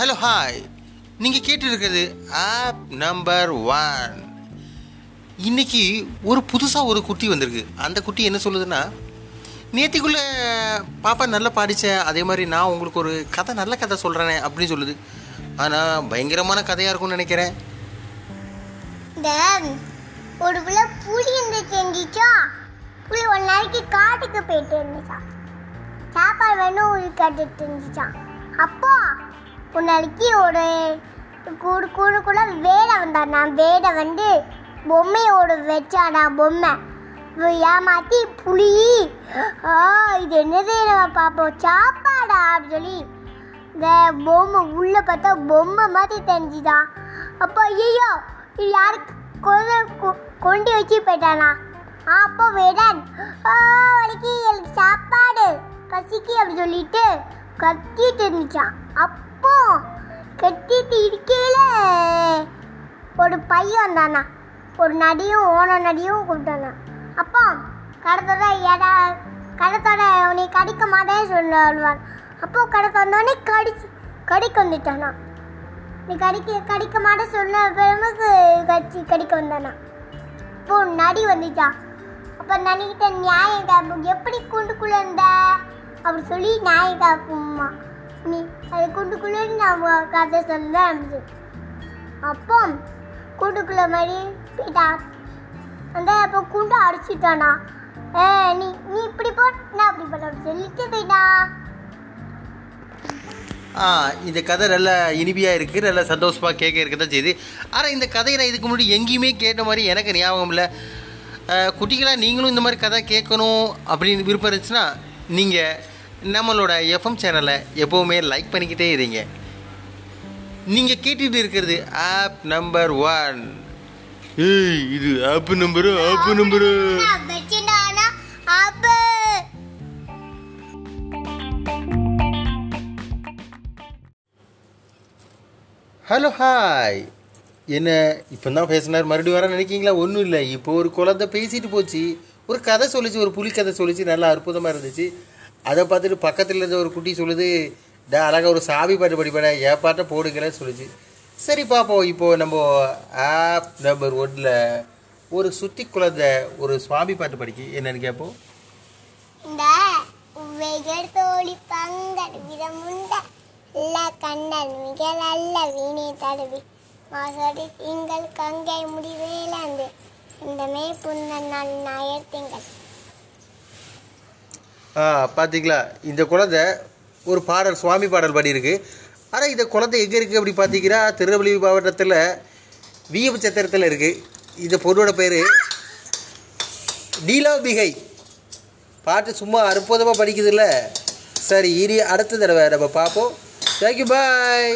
Hello hi நீங்கள் கேட்டுருக்கிறது app number one இன்றைக்கி ஒரு புதுசாக ஒரு குட்டி வந்திருக்கு. அந்த குட்டி என்ன சொல்லுதுன்னா நேத்திக்குள்ளே பாப்பா நல்லா பாடிச்ச அதே மாதிரி நான் உங்களுக்கு ஒரு கதை நல்ல கதை சொல்கிறேனே அப்படின்னு சொல்லுது. ஆனால் பயங்கரமான கதையாக இருக்கும்னு நினைக்கிறேன். ஒரு பிள்ளை புளி இருந்து செஞ்சிச்சா புளி ஒரு நாளைக்கு காட்டுக்கு போயிட்டு இருந்துச்சான் சாப்பாடு வேணும் உயிர் கட்டுட்டு இருந்துச்சான் அப்போ நாளைக்கு ஒரு கூடு கூடு கூட வேடை வந்தானா வேடை வந்து பொம்மையோட வச்சானா பொம்மை. ஏமாத்தி புளி ஆ இது என்னது பார்ப்போம் சாப்பாடா அப்படின்னு சொல்லி இந்த பொம்மை உள்ளே பார்த்தா பொம்மை மாதிரி தெரிஞ்சுதான் அப்போ ஐயோ இது யாருக்கு கொண்டு கொண்டு வச்சு போயிட்டானா? அப்போ வேடன். ஓ வலிக்கு எனக்கு சாப்பாடு. பசிக்கு அப்படி சொல்லிட்டு கத்திட்டு இருந்துச்சான் அப்போ கட்டிட்டு இருக்கையில். ஒரு பையன் வந்தானா? ஒரு நடியும் ஓன நடியும் கூப்பிட்டானா அப்போ கடத்தோட எடா கடத்தோட உன்னை கடிக்க மாட்டேன்னு சொல்லுவான் அப்போ கடத்த வந்தோடனே கடிச்சு கடிக்க வந்துட்டானா? நீ கடிக்க கடிக்க மாட்டே சொன்ன பெருமைக்கு கடிச்சு கடிக்க வந்தானா? இப்போ நடி வந்துச்சா அப்போ நடிக்கிட்ட நியாயம் கேட்போம் எப்படி கூண்டுக்குள்ளே இருந்த? அப்படி சொல்லி நியாயம் கேட்போம்மா நீ குண்டுக்குள்ளே நான் கதை சொல்ல ஆரம்பிச்சு. அப்போ கூண்டுக்குள்ளே மாதிரி போயிட்டா. அந்த அப்போ கூண்டு அடிச்சிட்டானா. ஏ நீ நீ இப்படி போ நான் அப்படி பண்ண சொல்லிட்டு போயிட்டா. ஆ இந்த கதை நல்ல இனிமையாக இருக்குது நல்ல சந்தோஷமாக கேட்க இருக்க தான் செய்யுது ஆனால் இந்த கதையை நான் இதுக்கு முன்னாடி எங்கேயுமே கேட்ட மாதிரி எனக்கு ஞாபகம் இல்லை. குட்டிகளாக நீங்களும் இந்த மாதிரி கதை கேட்கணும் அப்படின்னு விருப்பம் இருந்துச்சுன்னா நீங்கள் நம்மளோட எஃப்எம் சேனலை எப்போவுமே லைக் பண்ணிக்கிட்டே இருங்க. நீங்கள் கேட்டுட்டு இருக்கிறது ஆப் நம்பர் ஒன் ஏய் இது app number app number hello hi என்ன இப்போ தான் பேசினார் மறுபடியும் வர நினைக்கிங்களா? ஒன்றும் இல்லை. இப்போ ஒரு குழந்தை பேசிட்டு போச்சு. ஒரு கதை சொல்லிச்சு ஒரு புலி கதை சொல்லிச்சு. நல்லா அற்புதமாக இருந்துச்சு. அதை பார்த்துட்டு பக்கத்தில் இருந்த ஒரு குட்டி சொல்லுது டா அழகாக ஒரு சாவி பாட்டு படிப்படா என் பாட்டை போடுங்களேன்னு சொல்லுச்சு. சரி பார்ப்போம் இப்போது நம்ம ஆப் நம்பர் ஒன்னில் ஒரு சுற்றி குழந்தை ஒரு சுவாமி பாட்டு படிக்கு. என்னன்னு கேட்போம் இந்த தோழி பங்கல் விதமுண்ட கண்ணல் மிக நல்ல வீணை தழுவி. மாசடி திங்கள் கங்கை முடிவேலாந்து. இந்த மே புந்த நாள் ஞாயிறு திங்கள். பார்த்தீங்களா இந்த குழந்தை ஒரு பாடல் சுவாமி பாடல் பாடியிருக்கு ஆனால் இந்த குழந்தை எங்கே இருக்குது அப்படி பார்த்தீங்கன்னா திருநெல்வேலி மாவட்டத்தில் விஎம் சத்திரத்தில் இருக்குது இந்த பொண்ணோட பேர் நீலாம்பிகை பாட்டு சும்மா அற்புதமாக படிக்குதுல்ல. சரி இனி அடுத்த தடவை நம்ம பார்ப்போம். Thank you bye